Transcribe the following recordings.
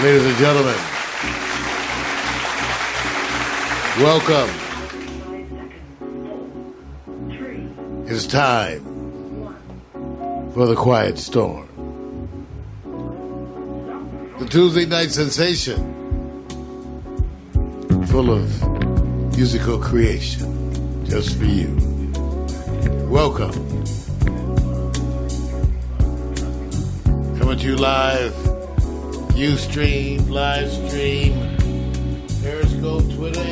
Ladies and gentlemen, welcome. It's time for the Quiet Storm. The Tuesday night sensation, full of musical creation, just for you. Welcome. Coming to you live, Ustream, live stream, Periscope, Twitter,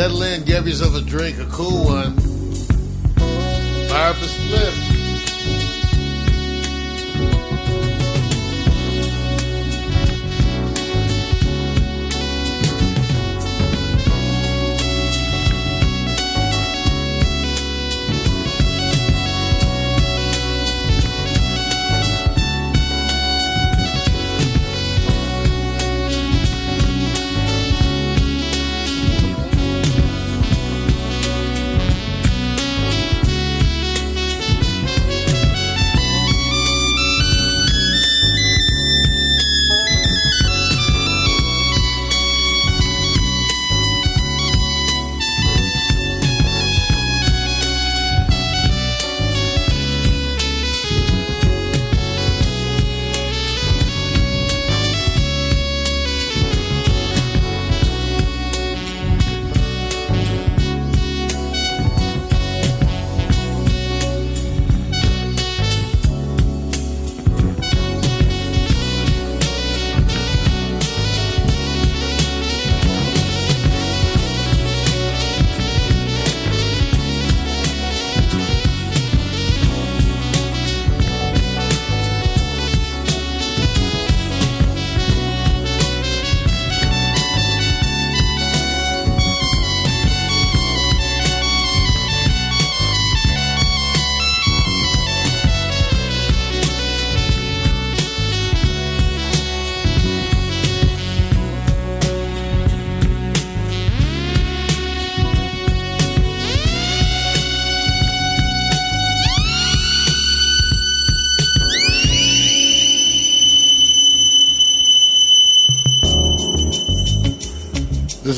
Settle in, give yourself a drink, a cool one.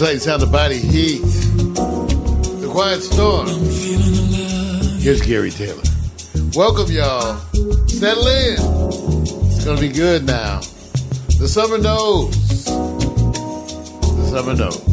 Is how the body heat. The Quiet Storm. Here's Gary Taylor. Welcome, y'all. Settle in. It's gonna be good now. The summer knows. The summer knows.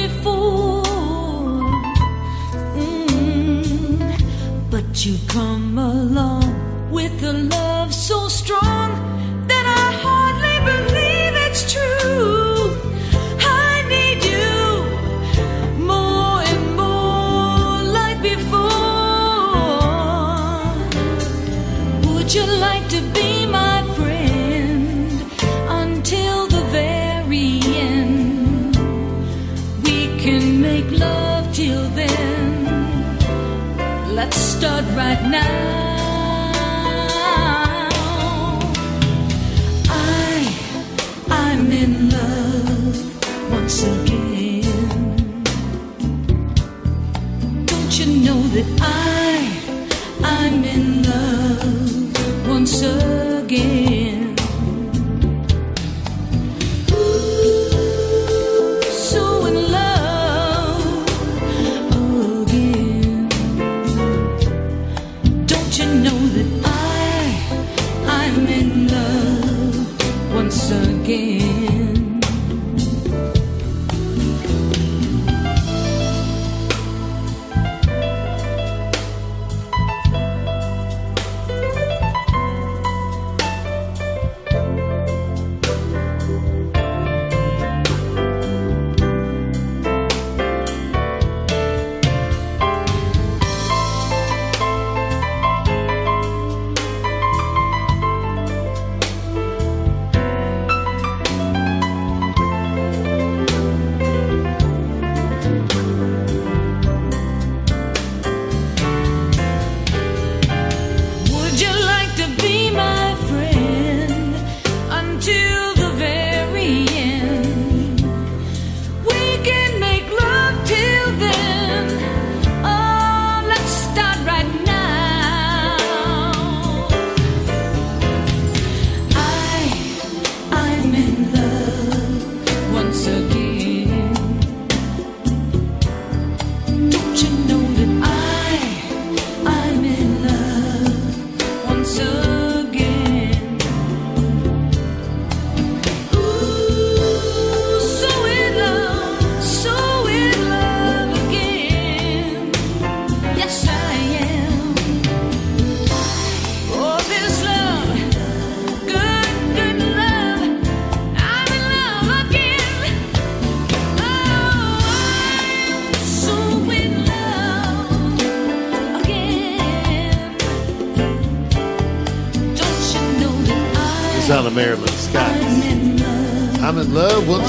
before. Mm-hmm. But you come along with a love so strong. right now.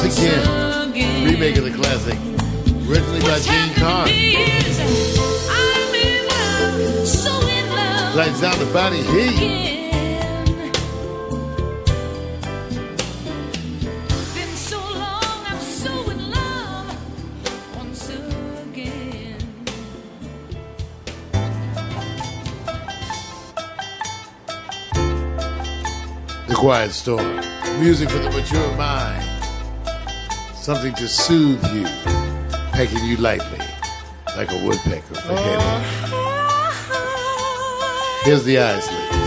Again. Remake of the classic. Originally by Gene Carr. Lights out the body heat. Quiet Storm. Music for the mature mind something to soothe you, pecking you lightly, like a woodpecker with oh. a headache. Here's the eyes.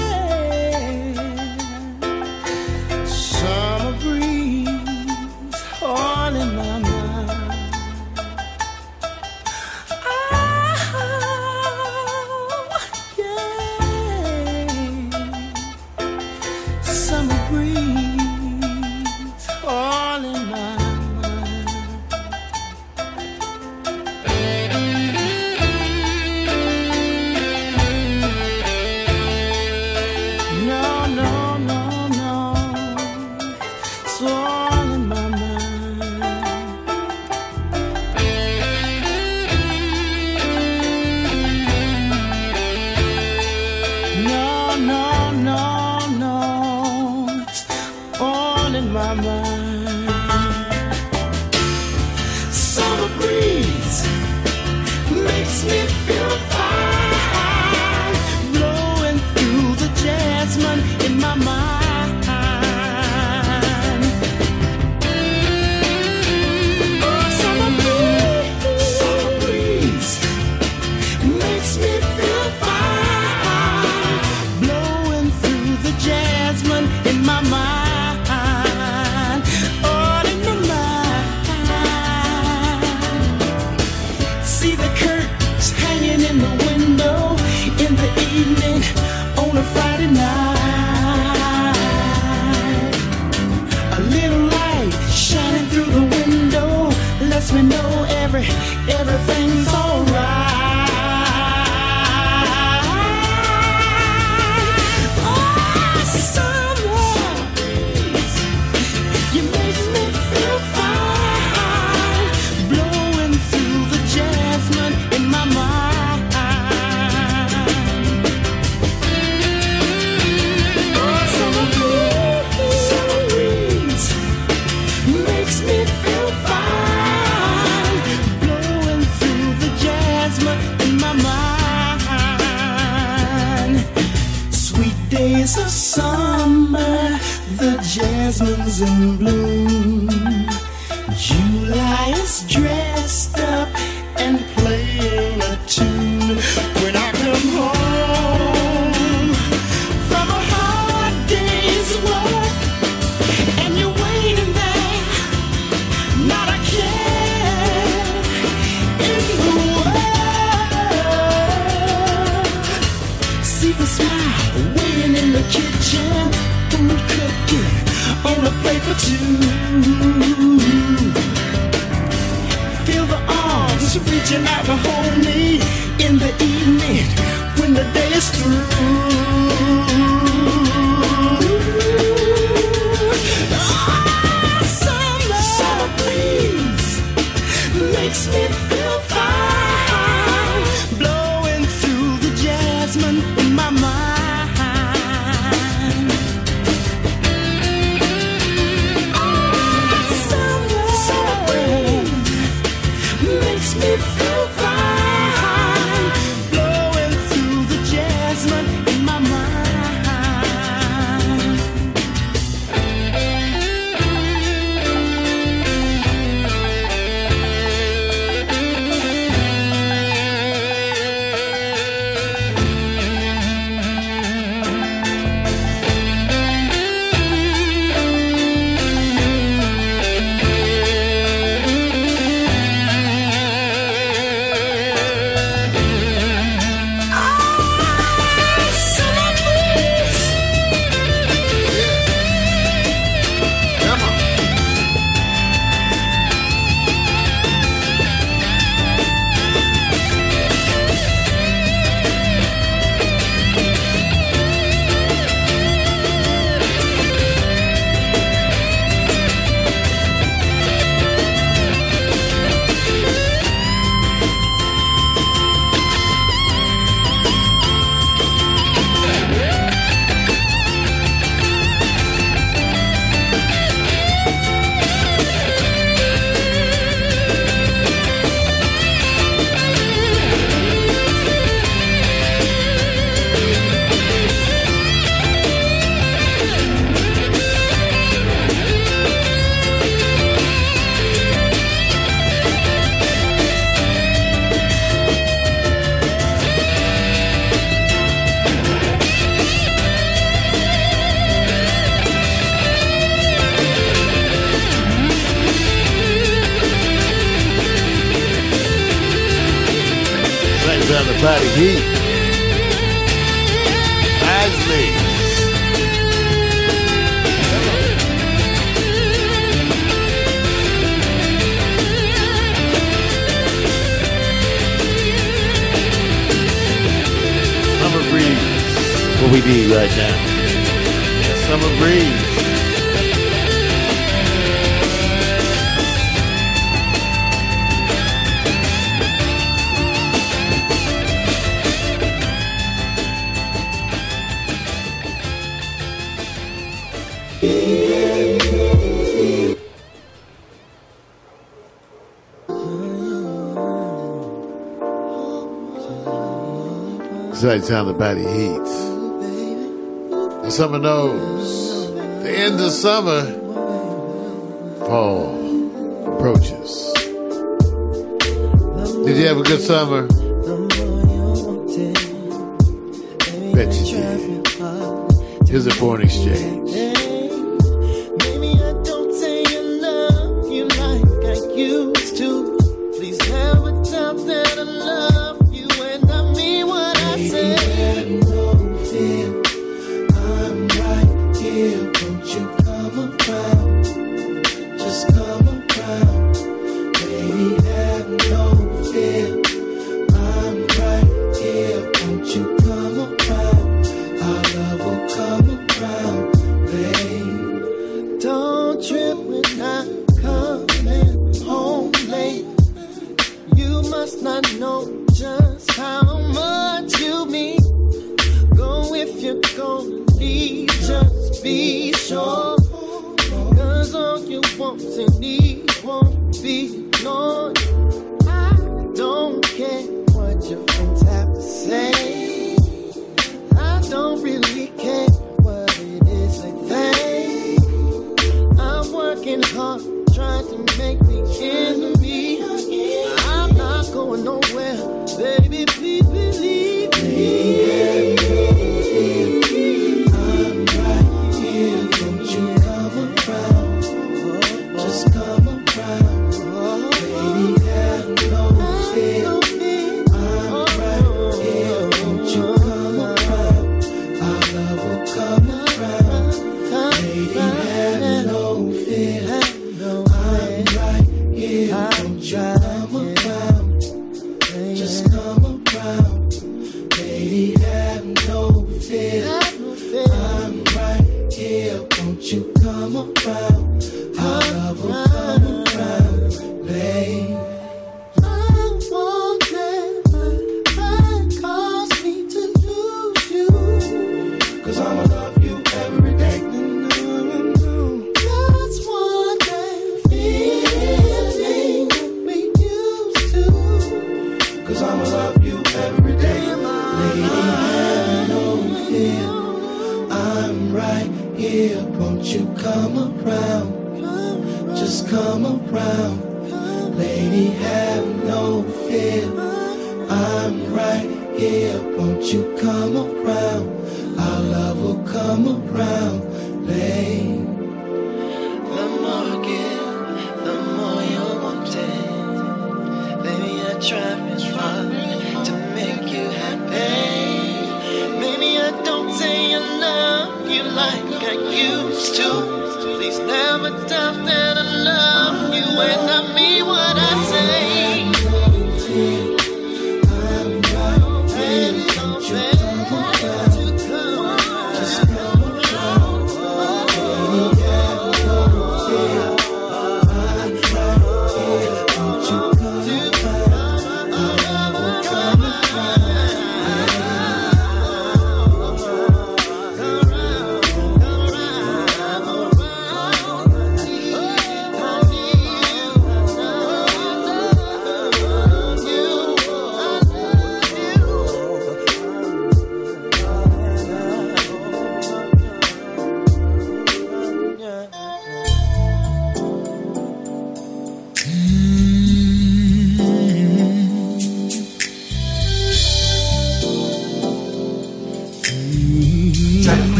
End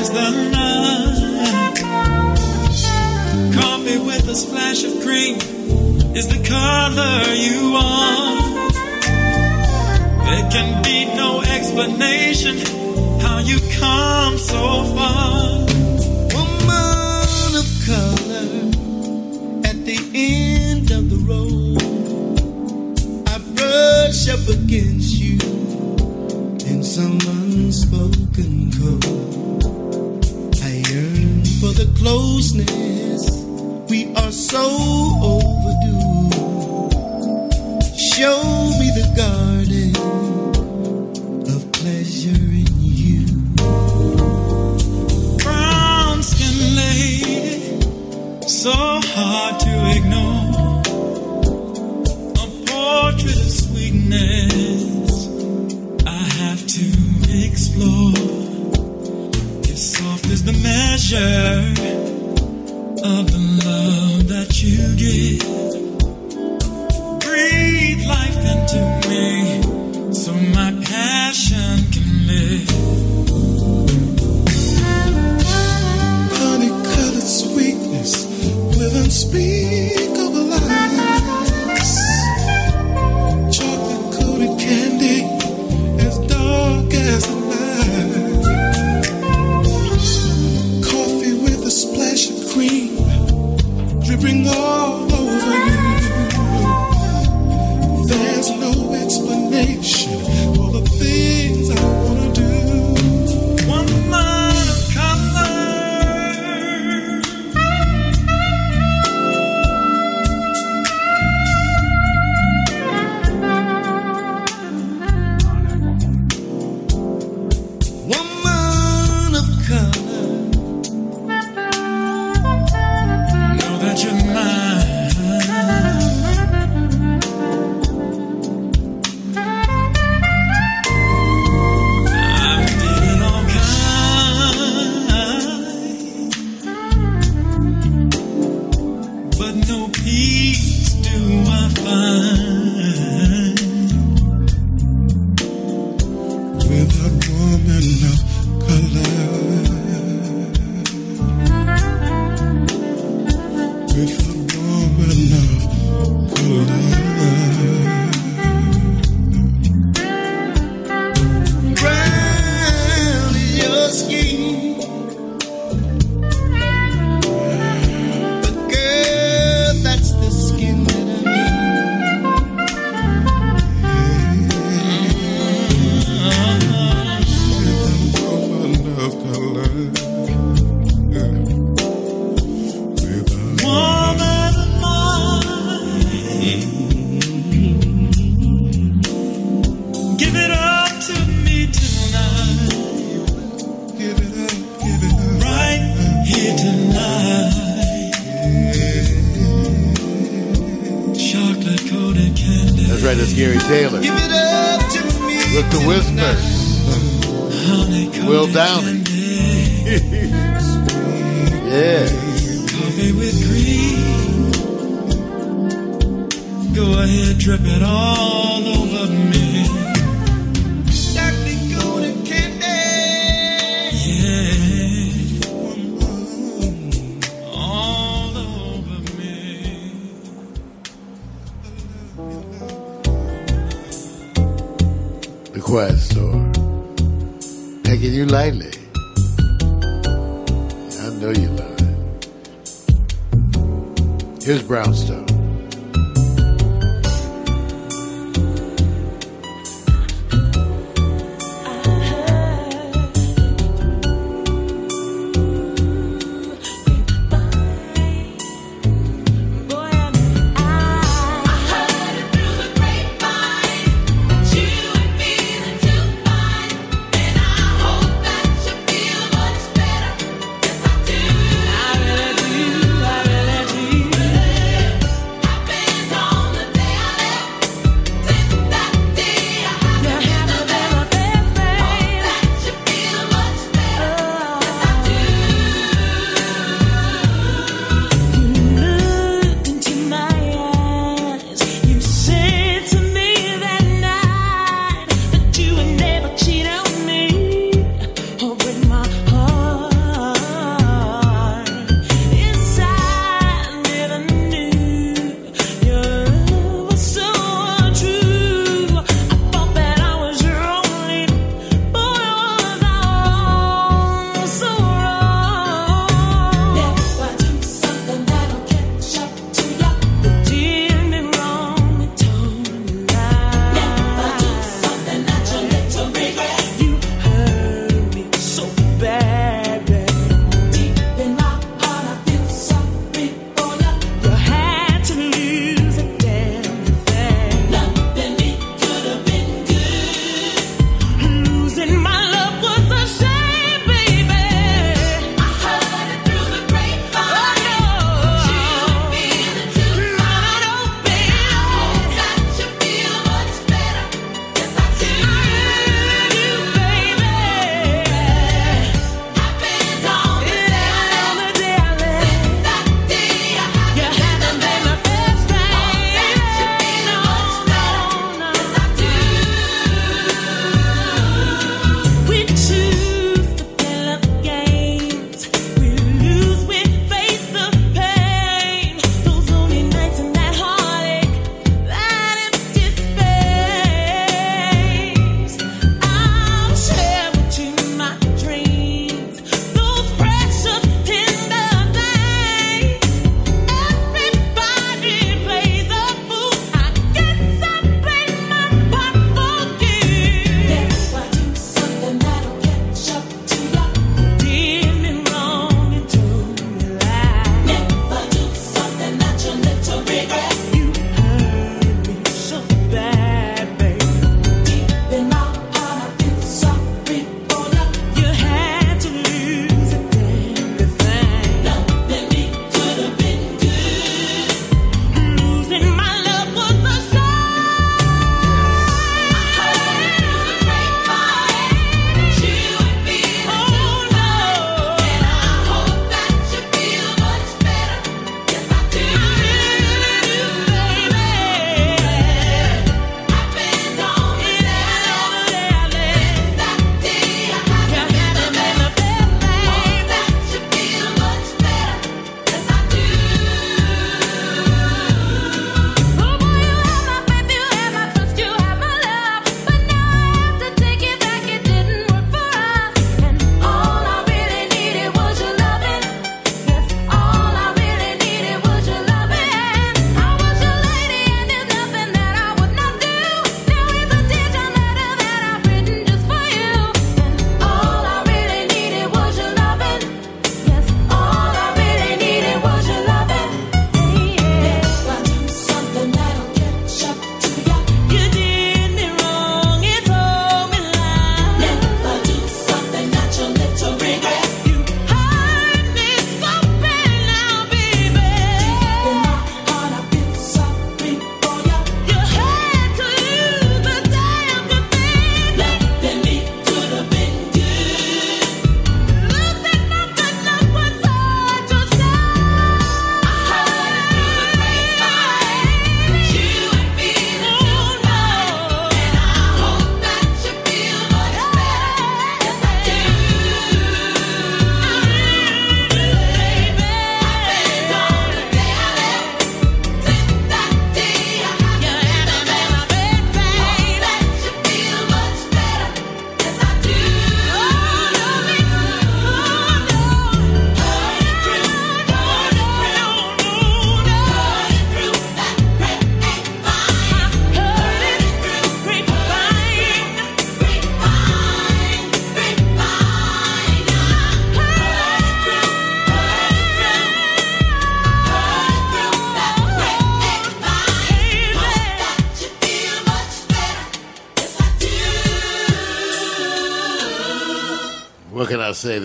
Is the night. Coffee with a splash of cream is the color you want. There can be no explanation how you come so far. Woman of color at the end of the road. I brush up against you in some unspoken. the closeness. We are so overdue. Show me the garden of pleasure in you. Brown skin lady, so hard to ignore. A portrait of sweetness I have to explore. As soft as the measure. taking you lightly. I know you love it. Here's Brownstone.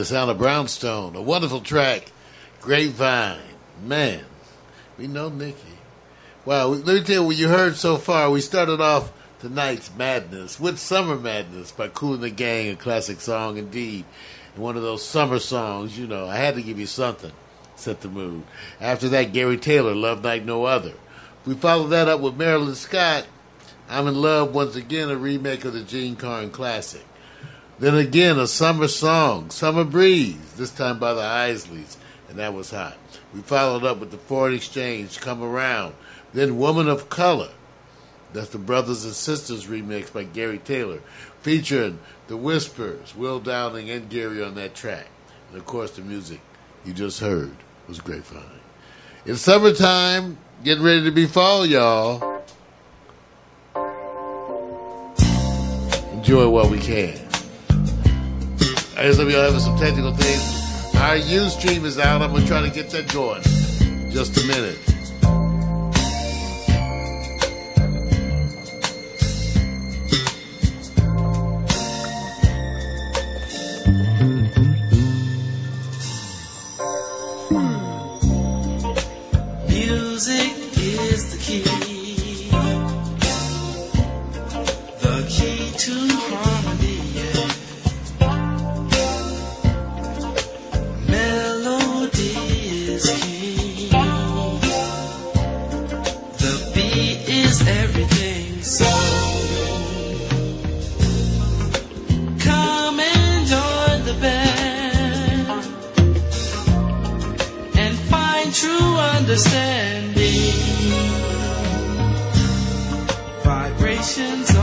Sound of Brownstone, a wonderful track, Grapevyne. Man, we know Nikki. Wow, let me tell you what you heard so far. We started off tonight's Madness with Summer Madness by Kool and the Gang, a classic song indeed. And one of those summer songs, you know, I had to give you something, set the mood. After that, Gary Taylor, Love Like No Other. We followed that up with Marilyn Scott, I'm in Love once again, a remake of the Jean Carn classic. Then again, a summer song, Summer Breeze, this time by the Isleys, and that was hot. We followed up with the Foreign Exchange, Come Around. Then Woman of Color, that's the Brothers and Sisters remix by Gary Taylor, featuring the Whispers, Will Downing, and Gary on that track. And of course, the music you just heard was Grapevyne. It's summertime, getting ready to be fall, y'all. Enjoy what we can. I guess some of y'all having some technical things. Our Ustream is out. I'm gonna try to get that going. Just a minute. Understanding. Vibrations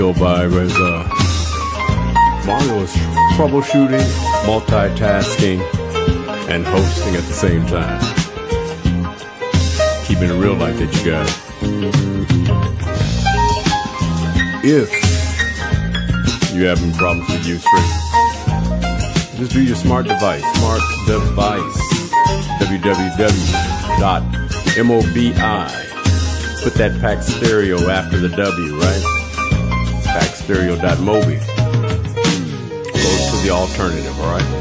enjoying that chill vibe as uh, Mario is troubleshooting, multitasking, and hosting at the same time. Keeping it real like that, you guys. If you having problems with Ustream, just do your smart device. Smart device. www.mobi. Put that pack stereo after the W, right? Packstereo.mobi. Go to the alternative, all right?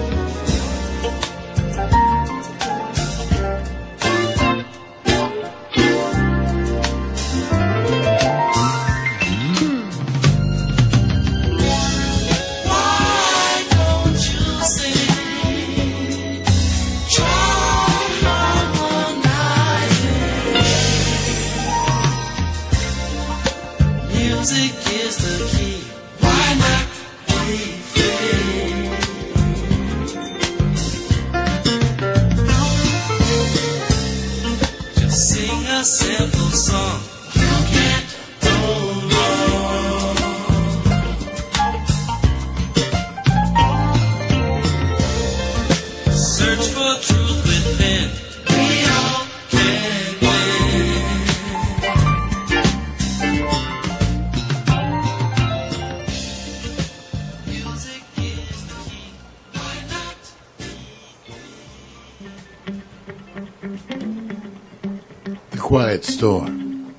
Quiet Storm.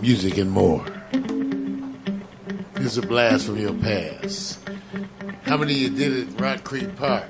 Music and more. It's a blast from your past. How many of you did it at Rock Creek Park?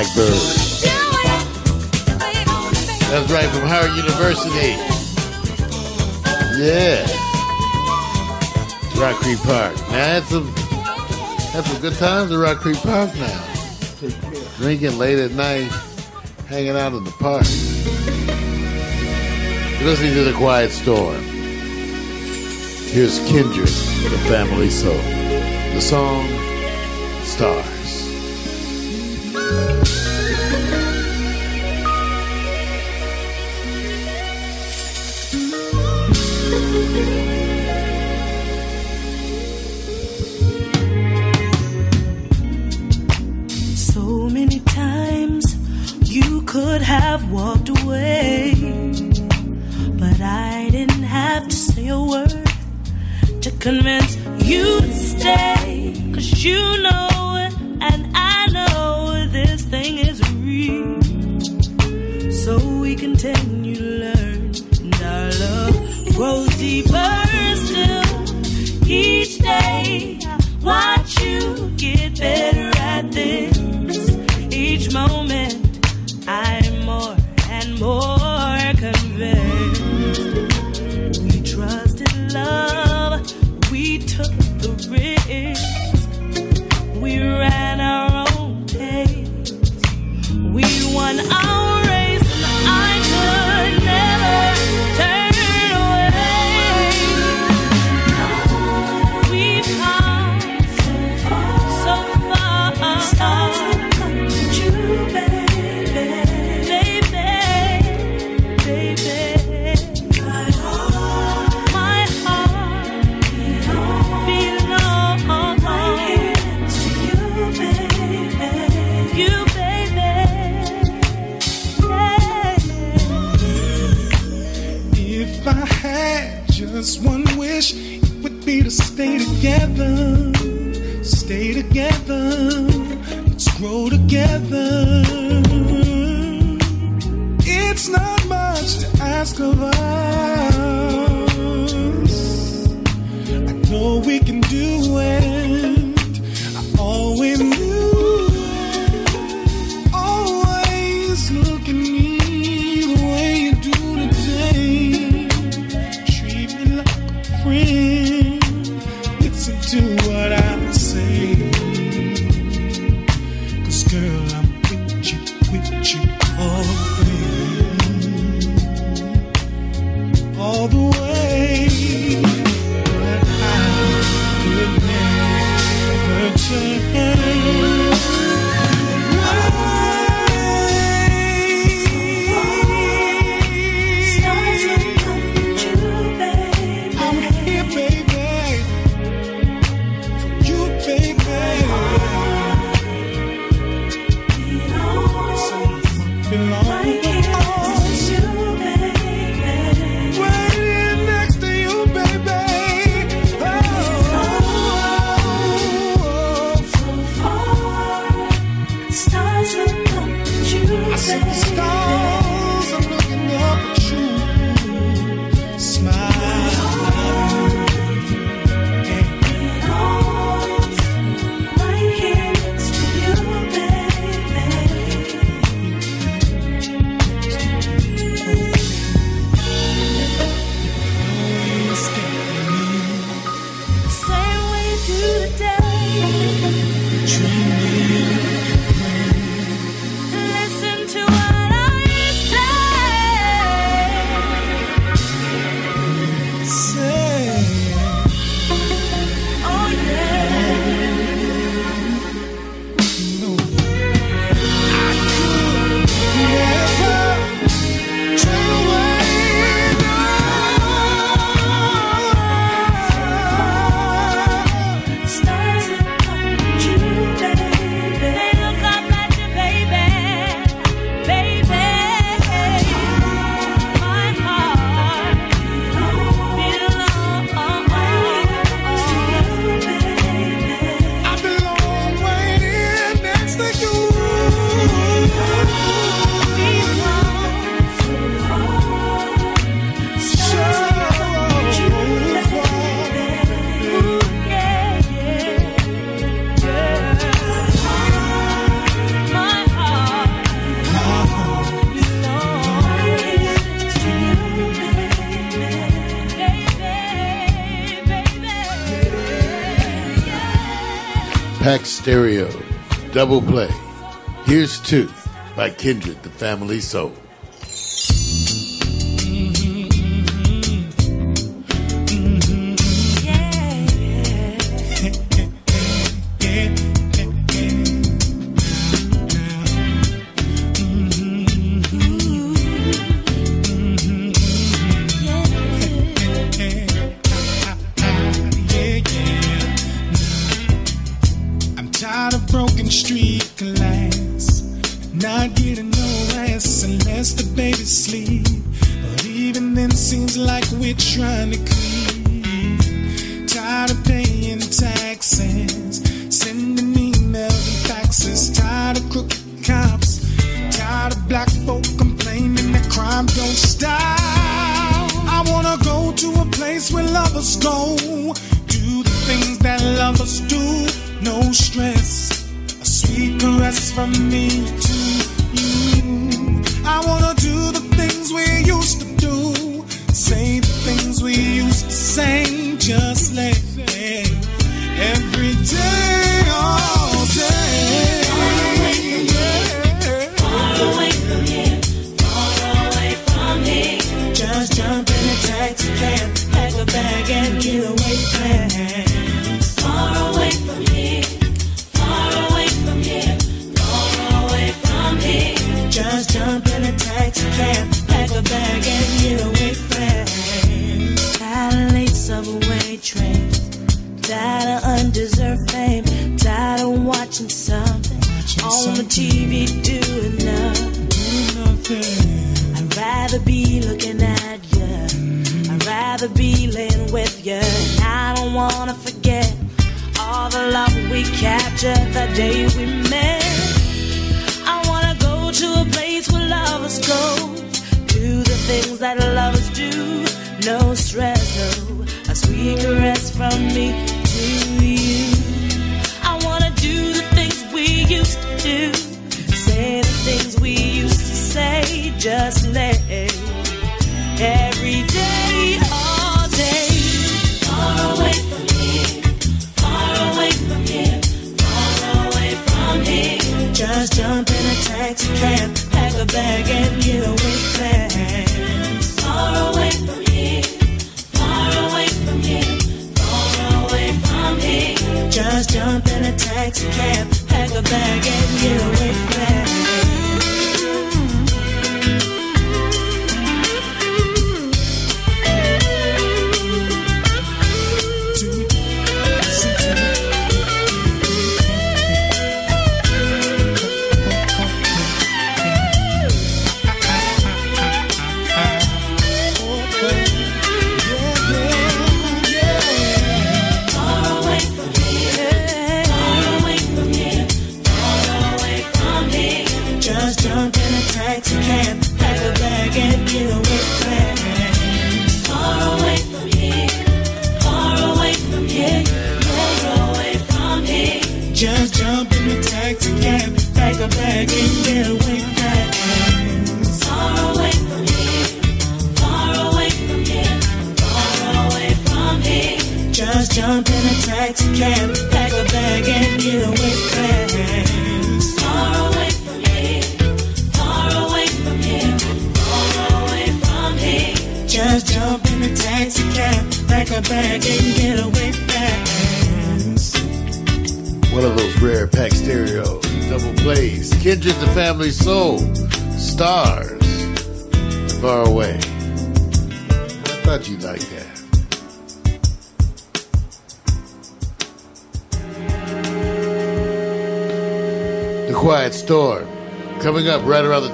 Blackbird. That's right from Howard University. Yeah. Rock Creek Park. Now that's some that's some good times at Rock Creek Park now. Drinking late at night, hanging out in the park. You're listening to the Quiet Storm. Here's Kindred the Family Soul. The song Stars. Double play. Here's two by Kindred, the Family Soul. rather be looking at you. I'd rather be laying with you. And I don't wanna forget all the love we captured the day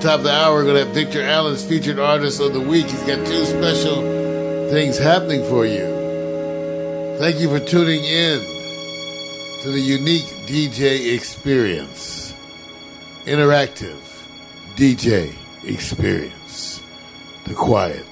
the top of the hour, we're going to have Victor Allen's featured artist of the week. He's got two special things happening for you. Thank you for tuning in to the unique DJ experience. Interactive DJ experience. The quiet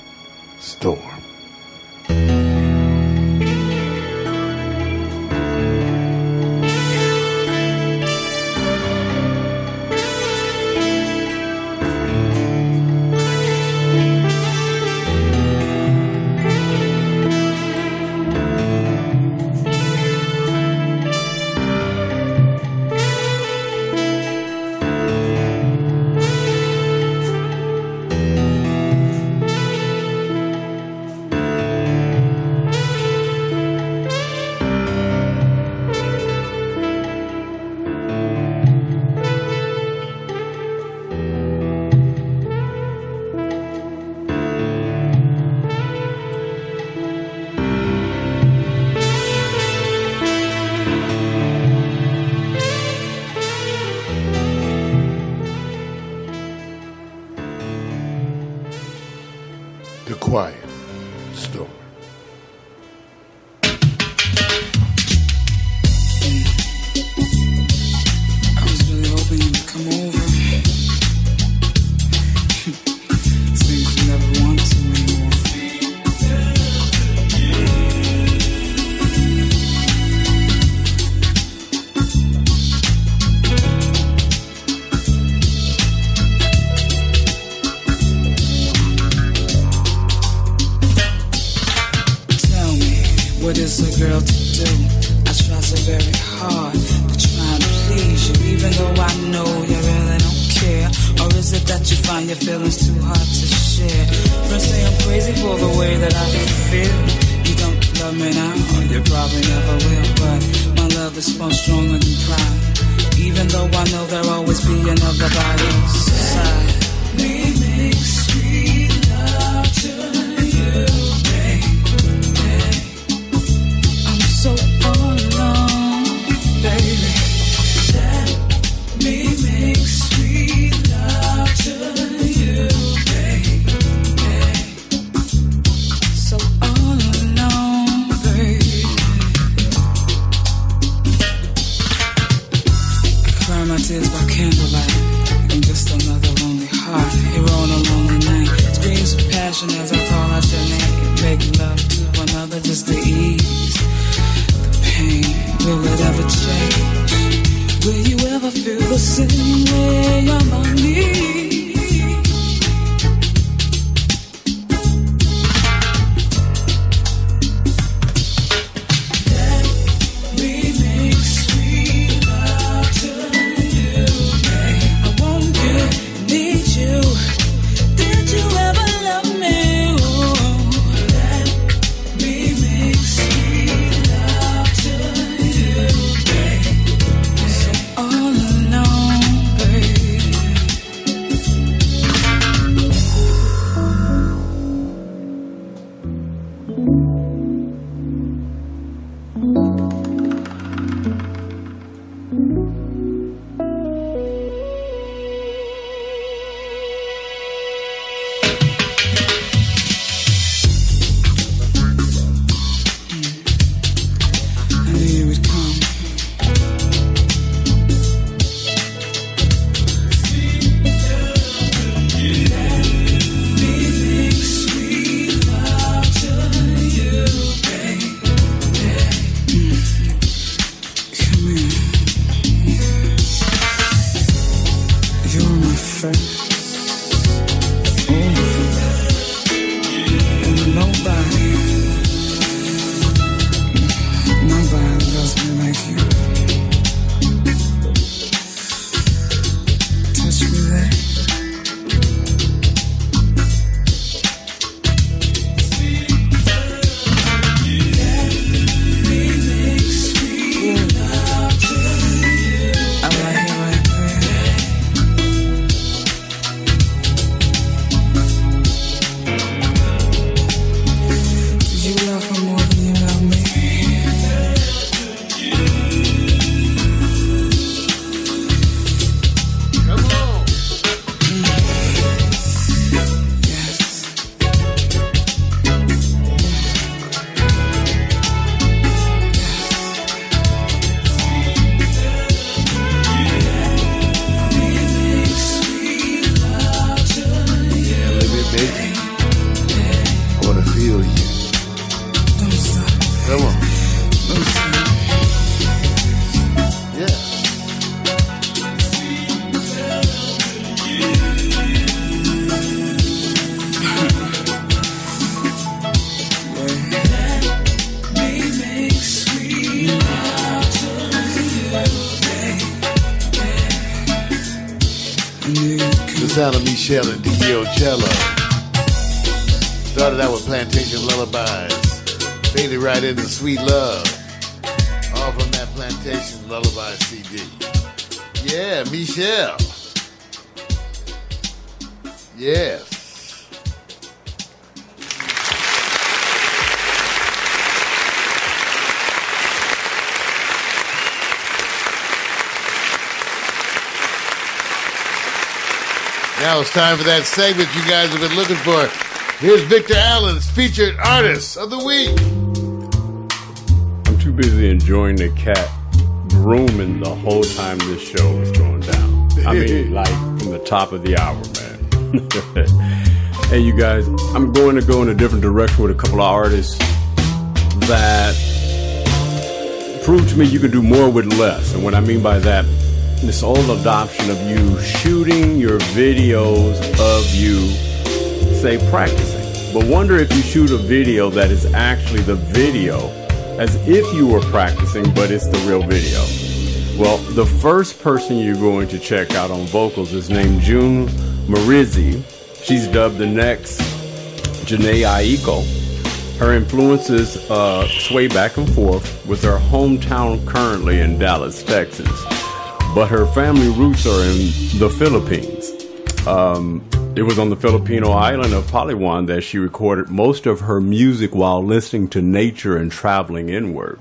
the quiet storm. And into Sweet Love. All from that Plantation Lullaby CD. Yeah, Michelle. Yes. Now it's time for that segment you guys have been looking for. Here's Victor Allen's featured artist of the week busy enjoying the cat grooming the whole time this show was going down. I mean, like from the top of the hour, man. hey, you guys, I'm going to go in a different direction with a couple of artists that prove to me you can do more with less. And what I mean by that, this old adoption of you shooting your videos of you, say, practicing. But wonder if you shoot a video that is actually the video as if you were practicing, but it's the real video. Well, the first person you're going to check out on vocals is named June Marieezy. She's dubbed the next Jhené Aiko. Her influences uh, sway back and forth with her hometown currently in Dallas, Texas. But her family roots are in the Philippines. Um, it was on the Filipino island of Palawan that she recorded most of her music while listening to nature and traveling inward.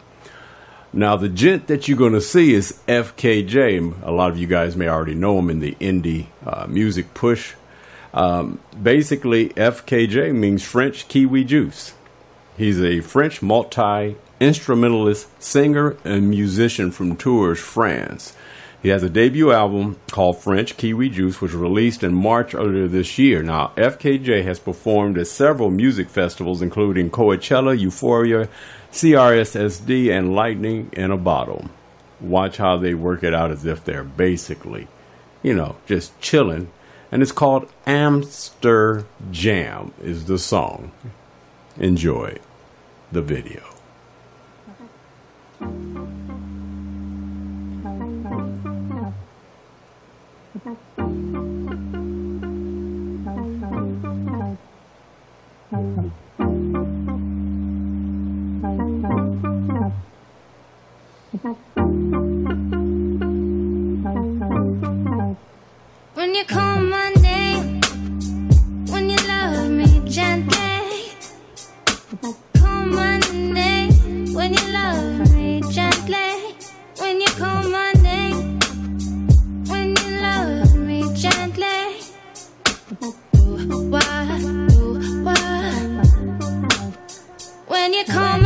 Now, the gent that you're going to see is FKJ. A lot of you guys may already know him in the indie uh, music push. Um, basically, FKJ means French Kiwi Juice. He's a French multi instrumentalist, singer, and musician from Tours, France. He has a debut album called French Kiwi Juice, which was released in March earlier this year. Now, FKJ has performed at several music festivals, including Coachella, Euphoria, CRSSD, and Lightning in a Bottle. Watch how they work it out as if they're basically, you know, just chilling. And it's called Amster Jam, is the song. Enjoy the video. When you call my name, when you love me gently, call my name when you love me gently. When you call call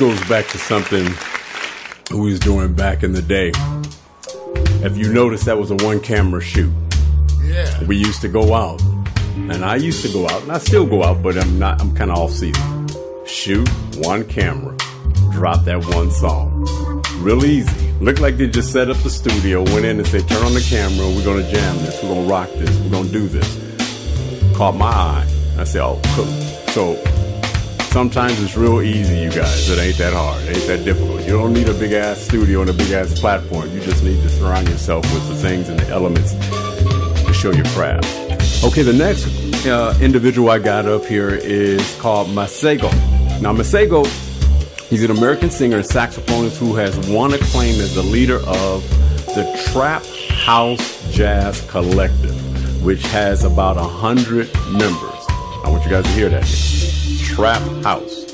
goes back to something we was doing back in the day. If you notice, that was a one camera shoot. Yeah. We used to go out, and I used to go out, and I still go out, but I'm not. I'm kind of off season. Shoot one camera, drop that one song. Real easy. Looked like they just set up the studio, went in and said, "Turn on the camera. We're gonna jam this. We're gonna rock this. We're gonna do this." Caught my eye. I said, "Oh, cool." So sometimes it's real easy, you guys. It ain't that hard. It ain't that difficult. You don't need a big ass studio and a big ass platform. You just need to surround yourself with the things and the elements to show your craft. Okay, the next uh, individual I got up here is called Masego. Now, Masego, he's an American singer and saxophonist who has won acclaim as the leader of the Trap House Jazz Collective, which has about a hundred members. I want you guys to hear that. Trap House.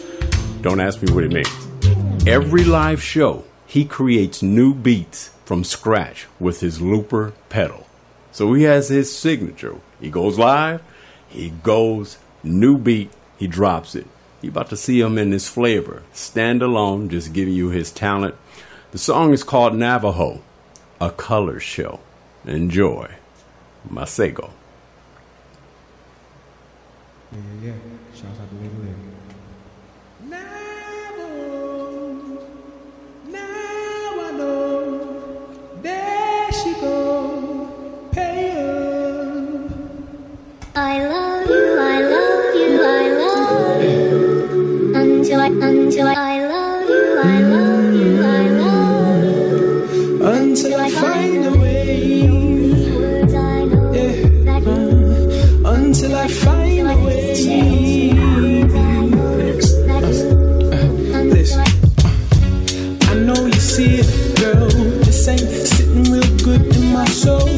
Don't ask me what it means. Every live show, he creates new beats from scratch with his looper pedal. So he has his signature. He goes live, he goes new beat, he drops it. You're about to see him in his flavor. Stand alone, just giving you his talent. The song is called Navajo, a color show. Enjoy. Masego. Yeah, yeah. Shouts out to Lady Lady. Now I know. There she go. Pay up. I love you, I love you, I love you. Until I, until I, in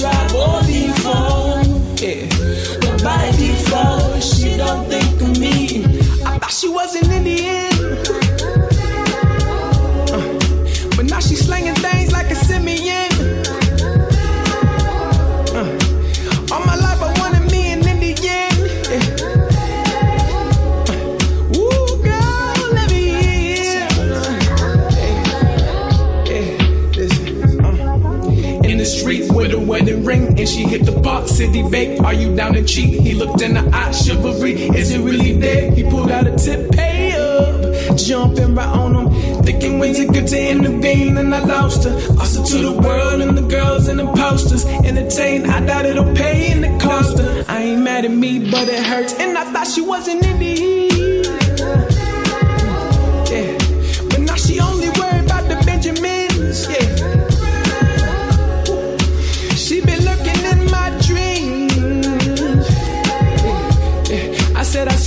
the tribe. Yeah. And she hit the box, city bake. Are you down to cheat? He looked in the eye, chivalry. Is it really there? He pulled out a tip, pay up, jumping right on him. Thinking when's it good to intervene, and I lost her. Her to the world and the girls and the posters. Entertain, I doubt it'll pay in the cost her. I ain't mad at me, but it hurts, and I thought she was an Indian. Yeah,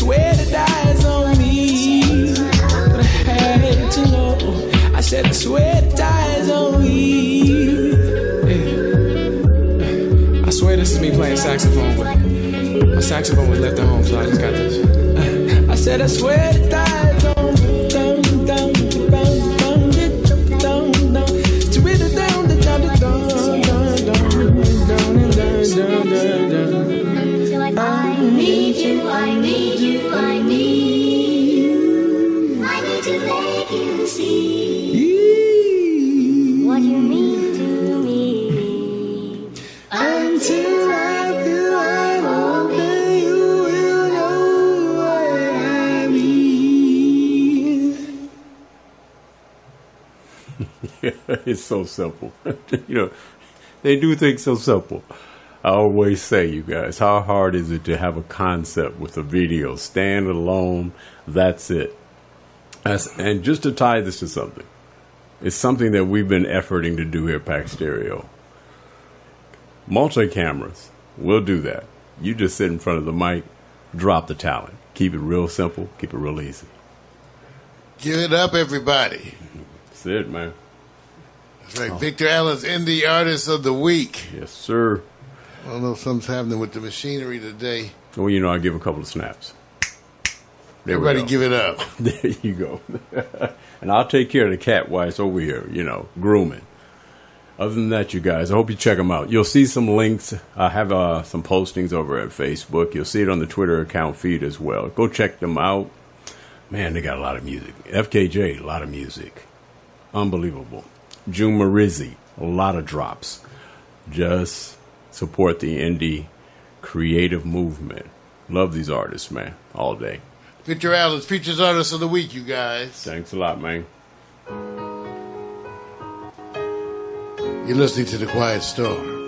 swear to eyes on me. But I had to know. I said, I swear to eyes on me. Yeah. I swear this is me playing saxophone, but my saxophone was left at home, so I just got this. I said, I swear to eyes it's so simple. you know, they do things so simple. I always say, you guys, how hard is it to have a concept with a video? Stand alone, that's it. That's, and just to tie this to something, it's something that we've been efforting to do here at Pack Stereo. Multi cameras, we'll do that. You just sit in front of the mic, drop the talent. Keep it real simple, keep it real easy. Give it up, everybody. That's it, man. That's right. Victor Allen's Indie Artist of the Week. Yes, sir. I don't know if something's happening with the machinery today. Well, you know, I give a couple of snaps. There Everybody give it up. There you go. and I'll take care of the cat while it's over here, you know, grooming. Other than that, you guys, I hope you check them out. You'll see some links. I have uh, some postings over at Facebook. You'll see it on the Twitter account feed as well. Go check them out. Man, they got a lot of music. FKJ, a lot of music. Unbelievable. June Marieezy, a lot of drops. Just support the indie creative movement. Love these artists, man, all day. Victor Allen's Features Artist of the Week, you guys. Thanks a lot, man. You're listening to The Quiet Storm.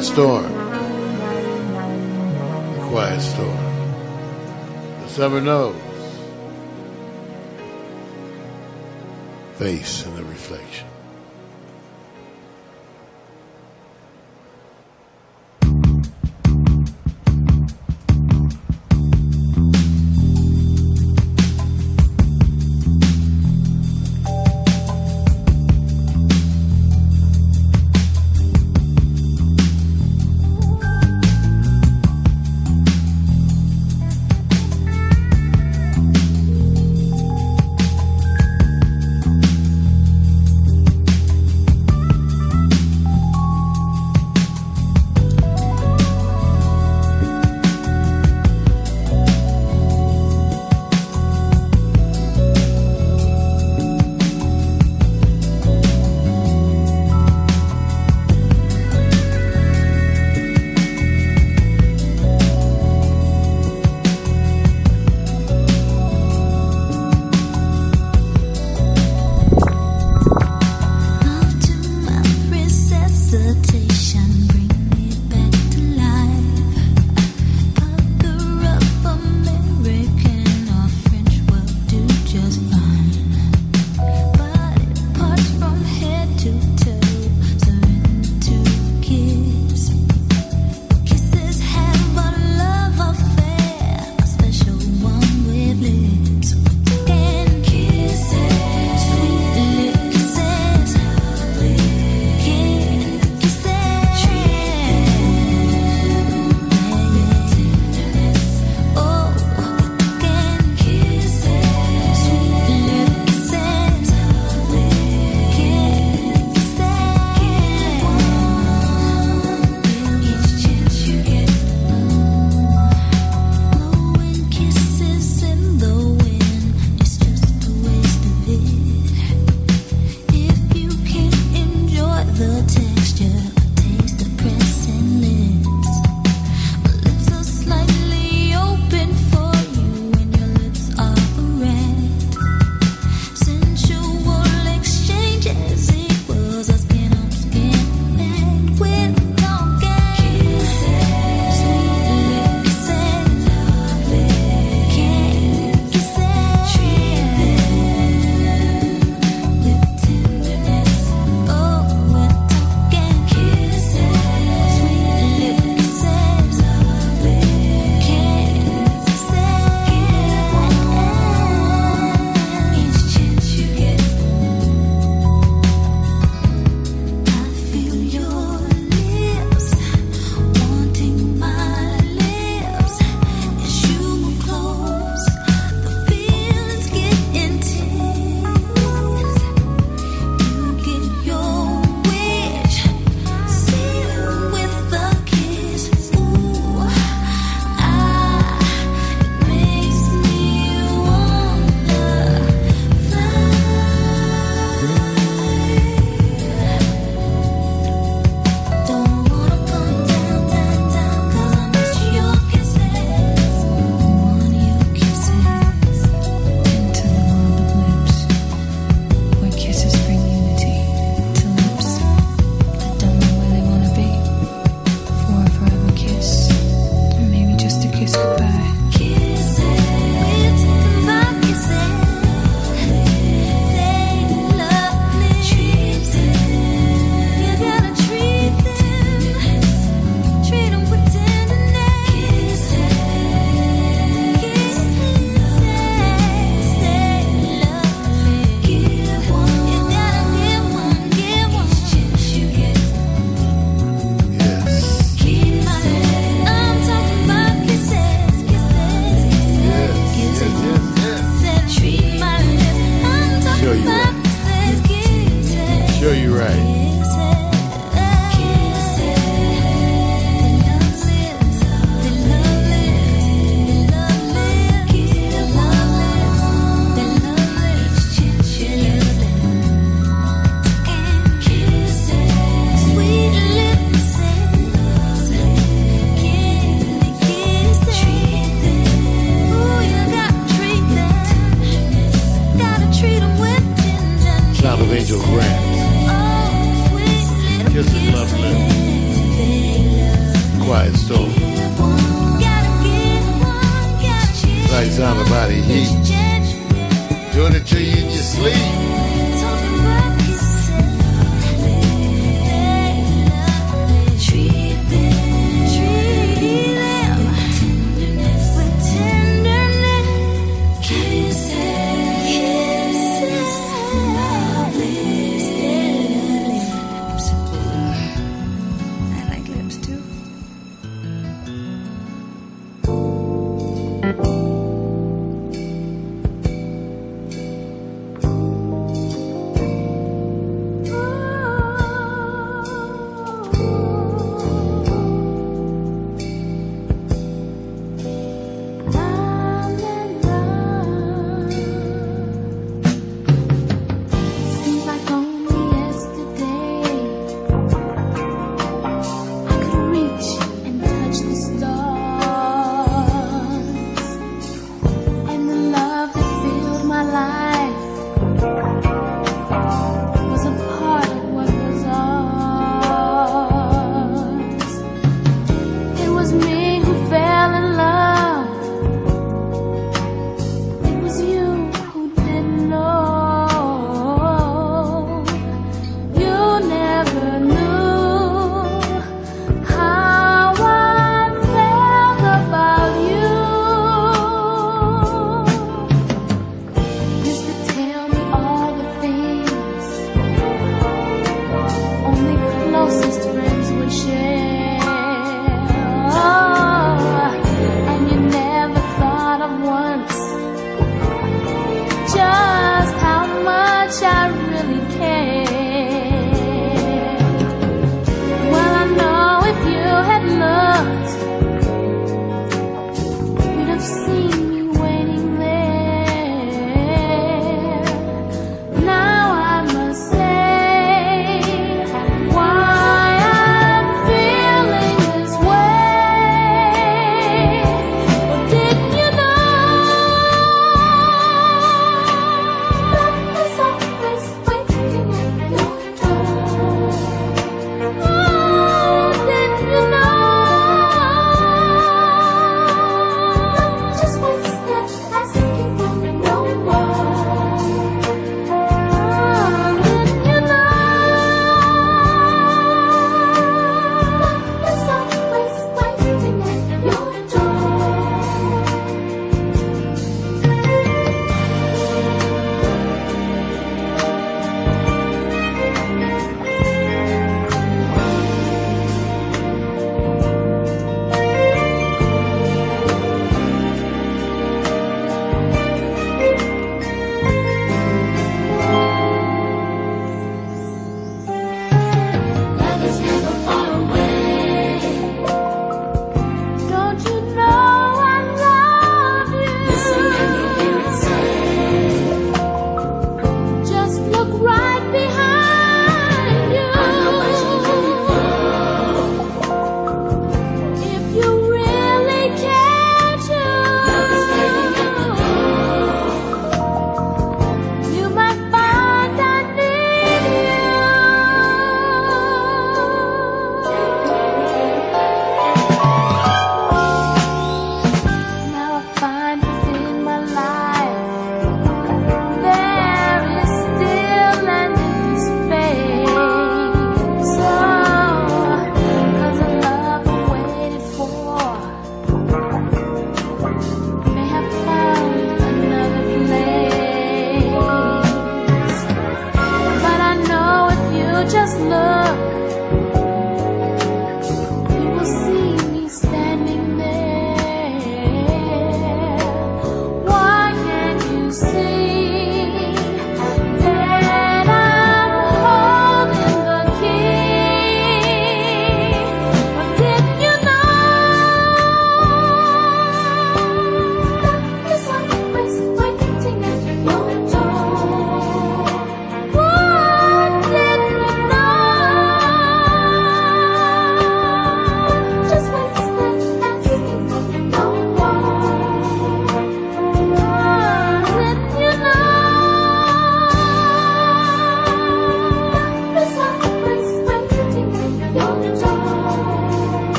Quiet Storm. The Quiet Storm. The Summer Knows. Face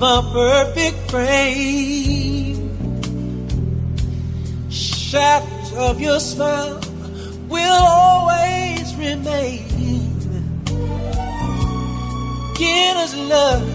of a perfect frame. Shadows of your smile will always remain. Beginner's love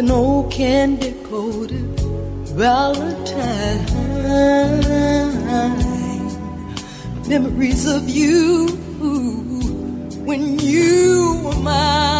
an old candy coated valentine. Memories of you when you were mine.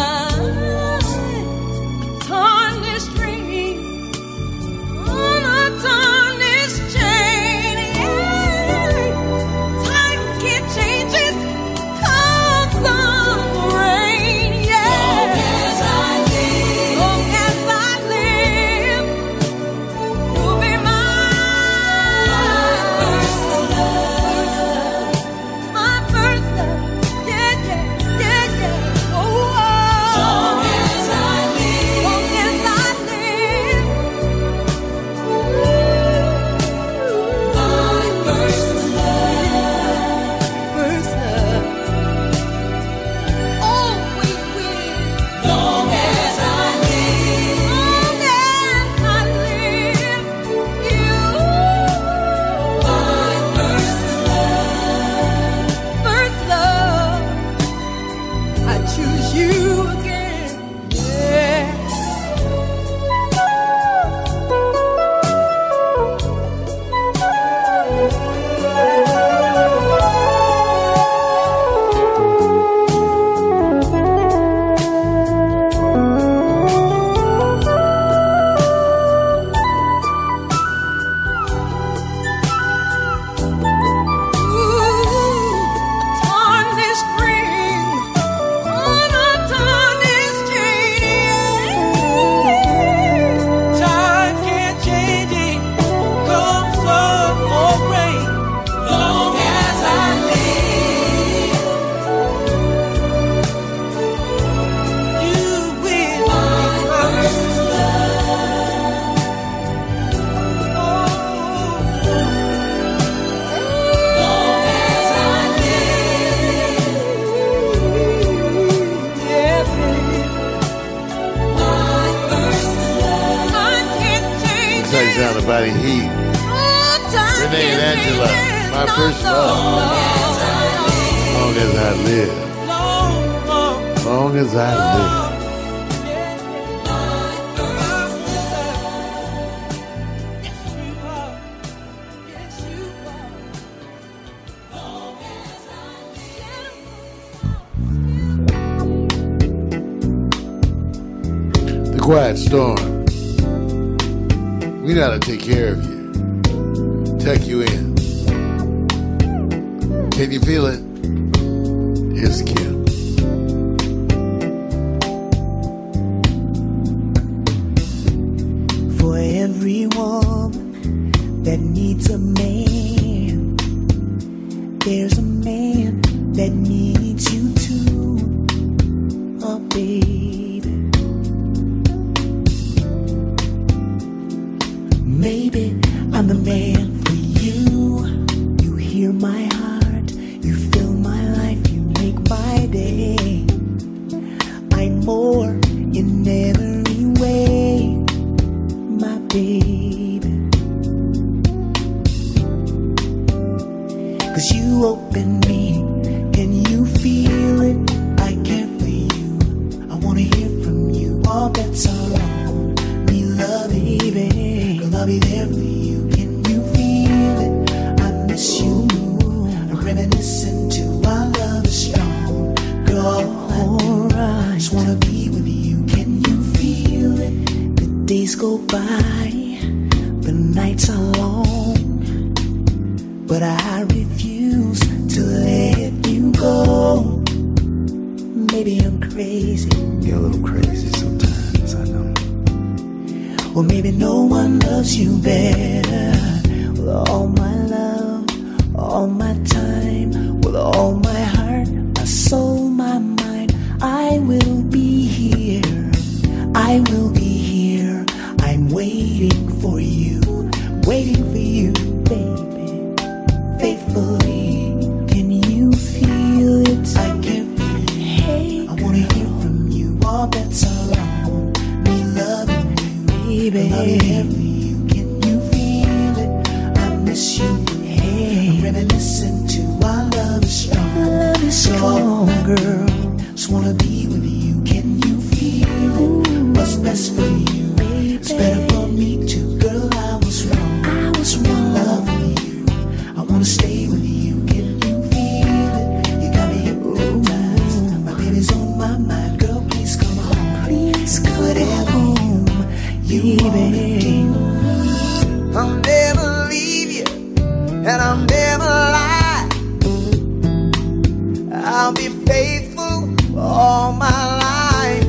I'll be faithful all my life.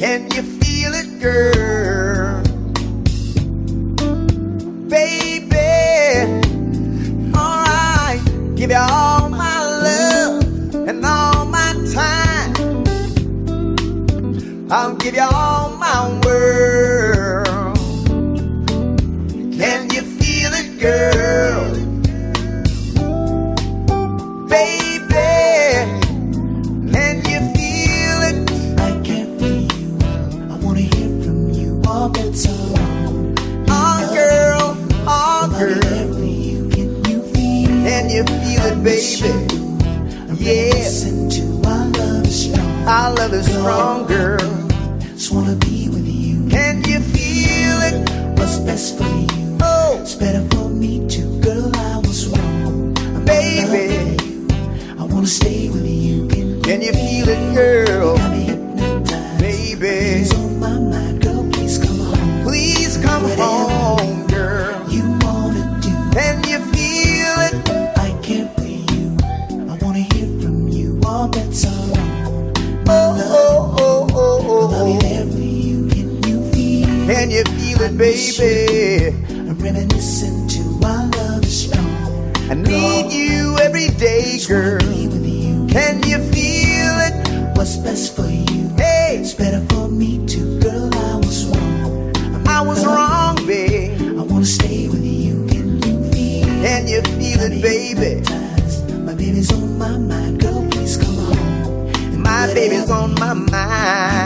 Can you feel it, girl? Baby, alright, give you all my love and all my time. I'll give you all. yeah. Listen to our love is strong. Our love is strong, girl. Just wanna be with you. Can you feel it? What's best for you? Oh, it's better for me too, girl. I was wrong, I'm baby. I wanna stay with you. Can you feel it, girl? baby. I reminisce reminiscing to my love is strong. I need you every day, girl. Can you feel it? What's best for you? Hey, it's better for me too, girl. I was wrong. I was wrong, babe. I wanna stay with you. Can you feel it? Can you feel it, baby? My baby's on my mind, girl. Please come home. My baby's on my mind.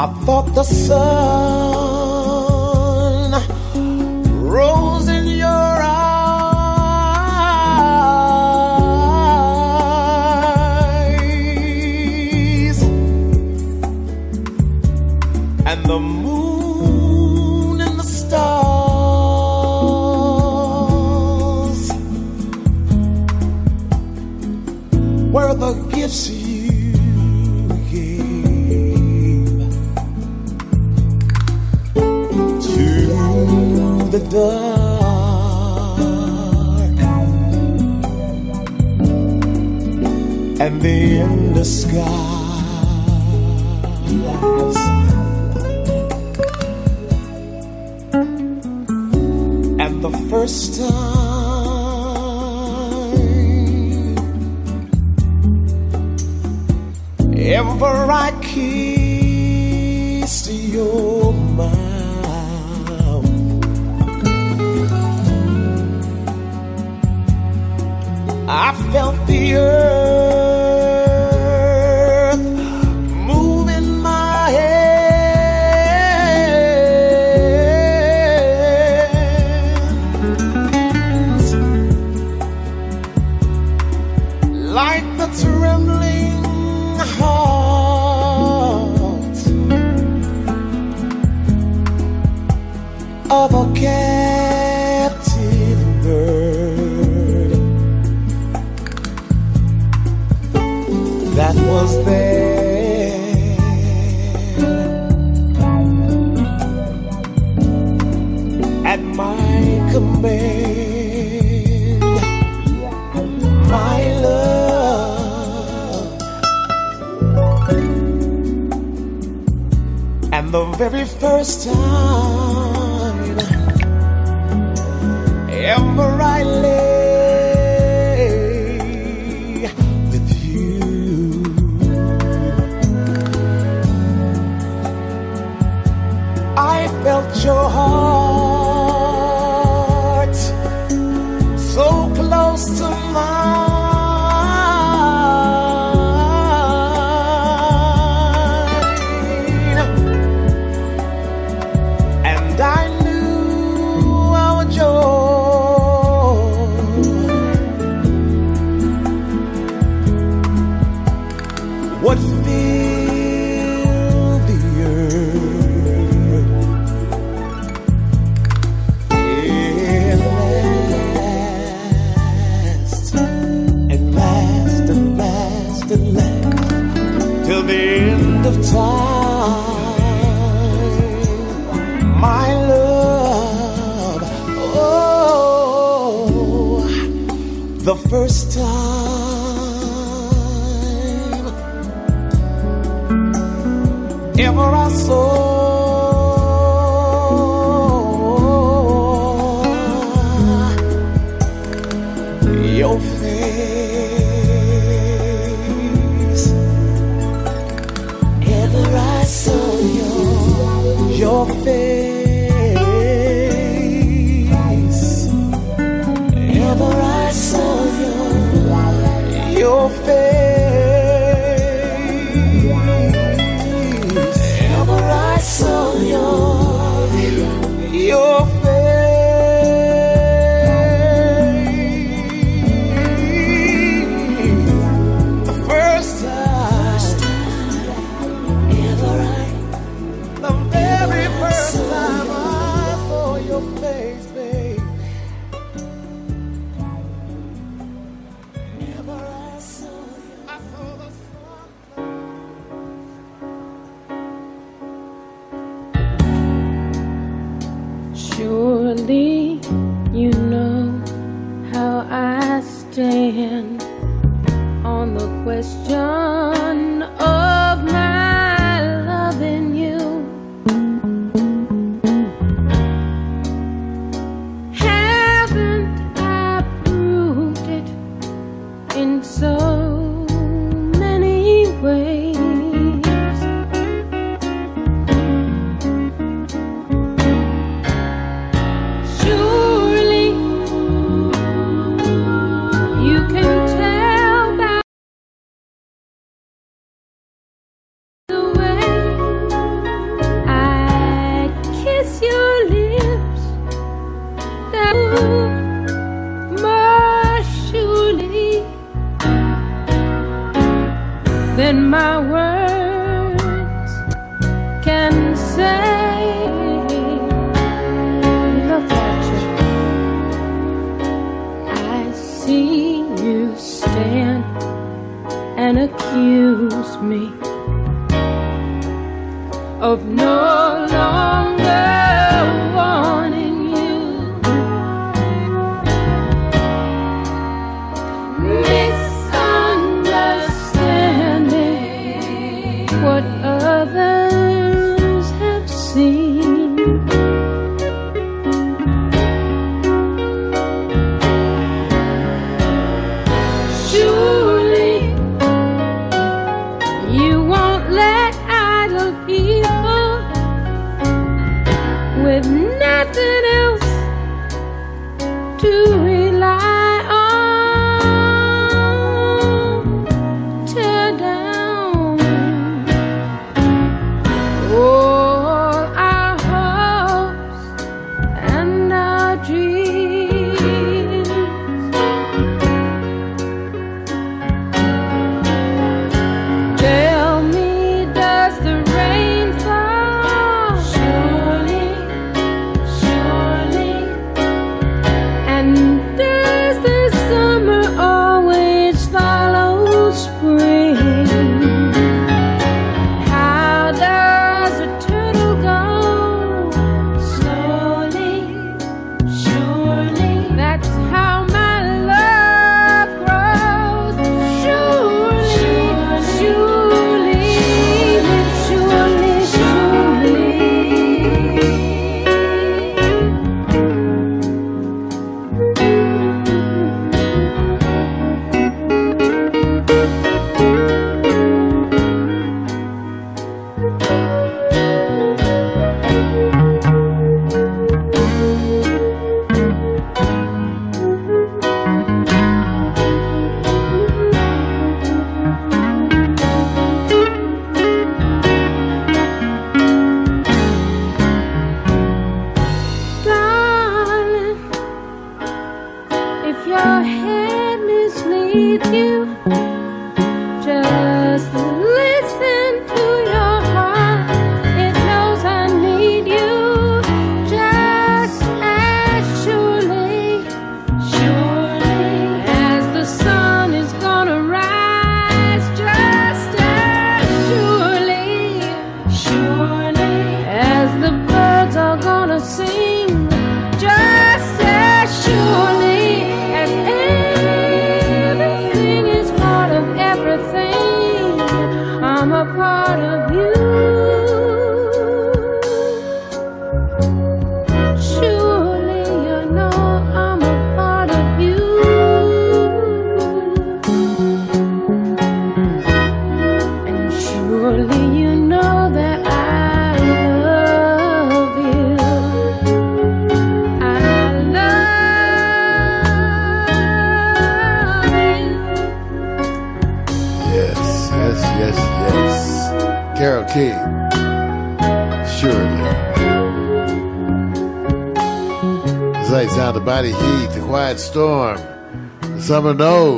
I thought the sun rose. the in the skies. And the first time ever I kissed your mouth. I felt the earth. very first time. The summer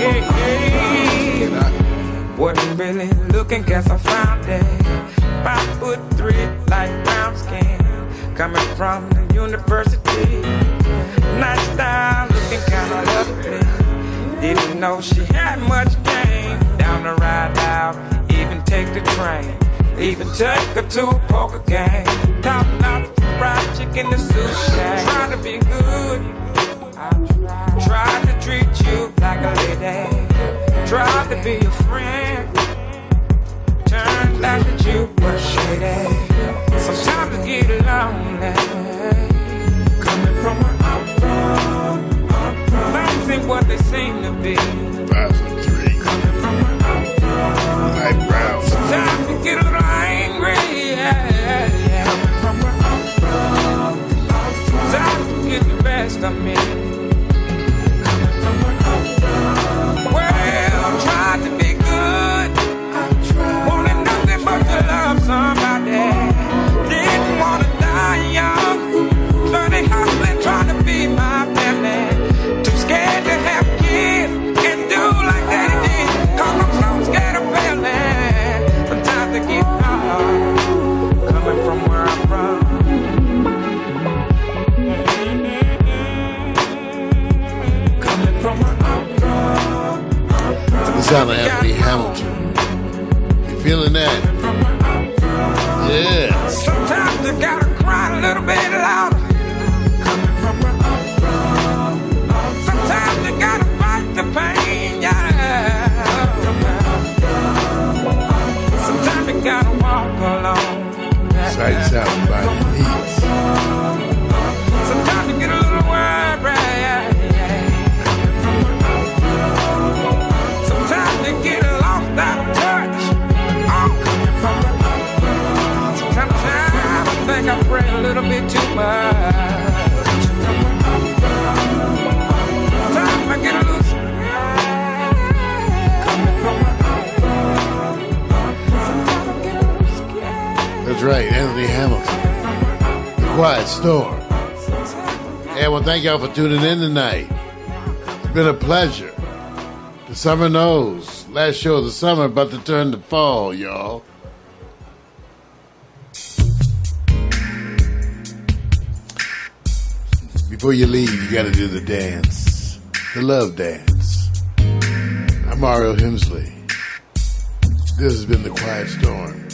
Hey, hey. Wasn't really looking, guess I found it. Five foot three, light brown skin. Coming from the university. Nice style, looking kinda lovely. Didn't know she had much game. Down the ride out, even take the train. Even take her to a poker game. Top notch fried chicken and sushi. Trying to be good. Tried to treat you like a lady. Tried to be a friend. Turned out that you were shady. Sometimes I get lonely. Coming from where I'm from. I'm from. Things ain't what they seem to be. Five three. Coming from where I'm from. Light brown. Sometimes you get a little angry. Yeah, yeah. Coming from where I'm from. I'm from. Sometimes you get the best of me. Sound of Anthony Hamilton. You feeling that? Yeah. Sometimes you gotta cry a little bit louder. Coming from where I'm from. Sometimes you gotta fight the pain, yeah. Sometimes you gotta walk alone. Sights out too much. That's right, Anthony Hamilton. The Quiet Storm. Yeah, well, thank y'all for tuning in tonight. It's been a pleasure. The summer knows. Last show of the summer, about to turn to fall, y'all. Before you leave, you gotta do the dance. The love dance. I'm Mario Hemsley. This has been The Quiet Storm.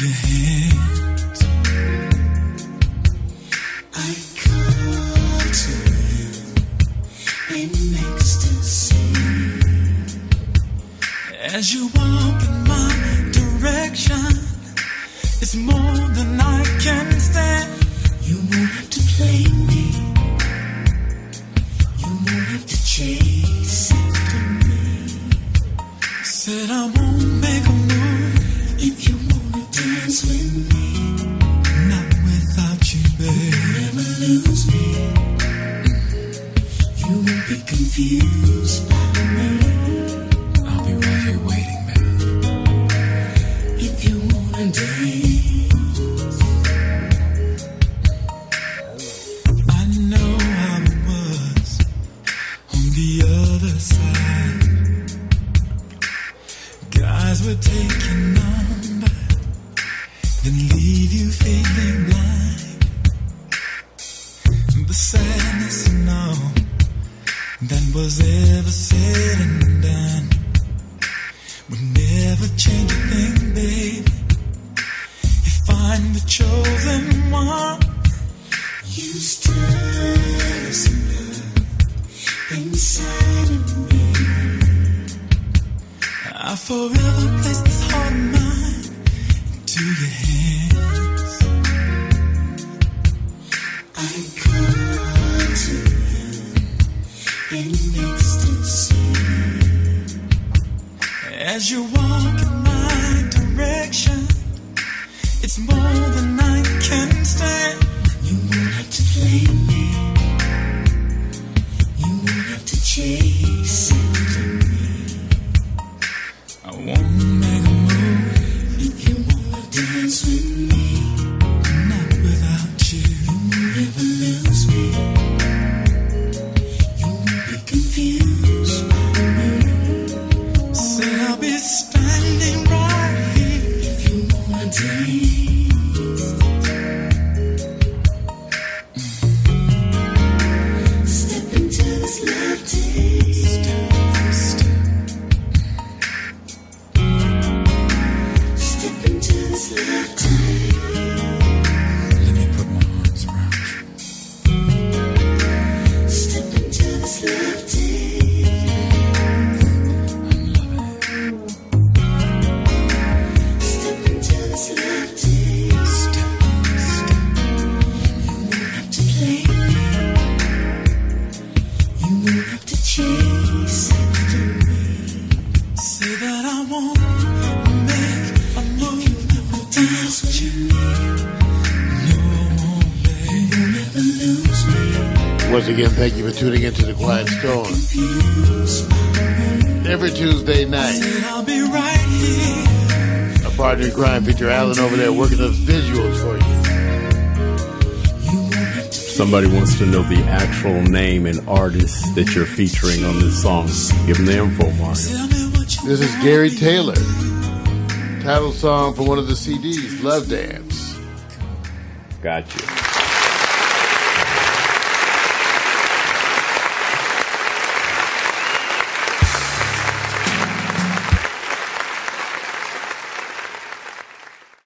your hand. tuning into The Quiet Storm. Every Tuesday night. A partner in crime, Peter Allen, over there working the visuals for you. Somebody wants to know the actual name and artist that you're featuring on this song. Give them the info, Mario. This is Gary Taylor. Title song for one of the CDs, Love Dance. Gotcha.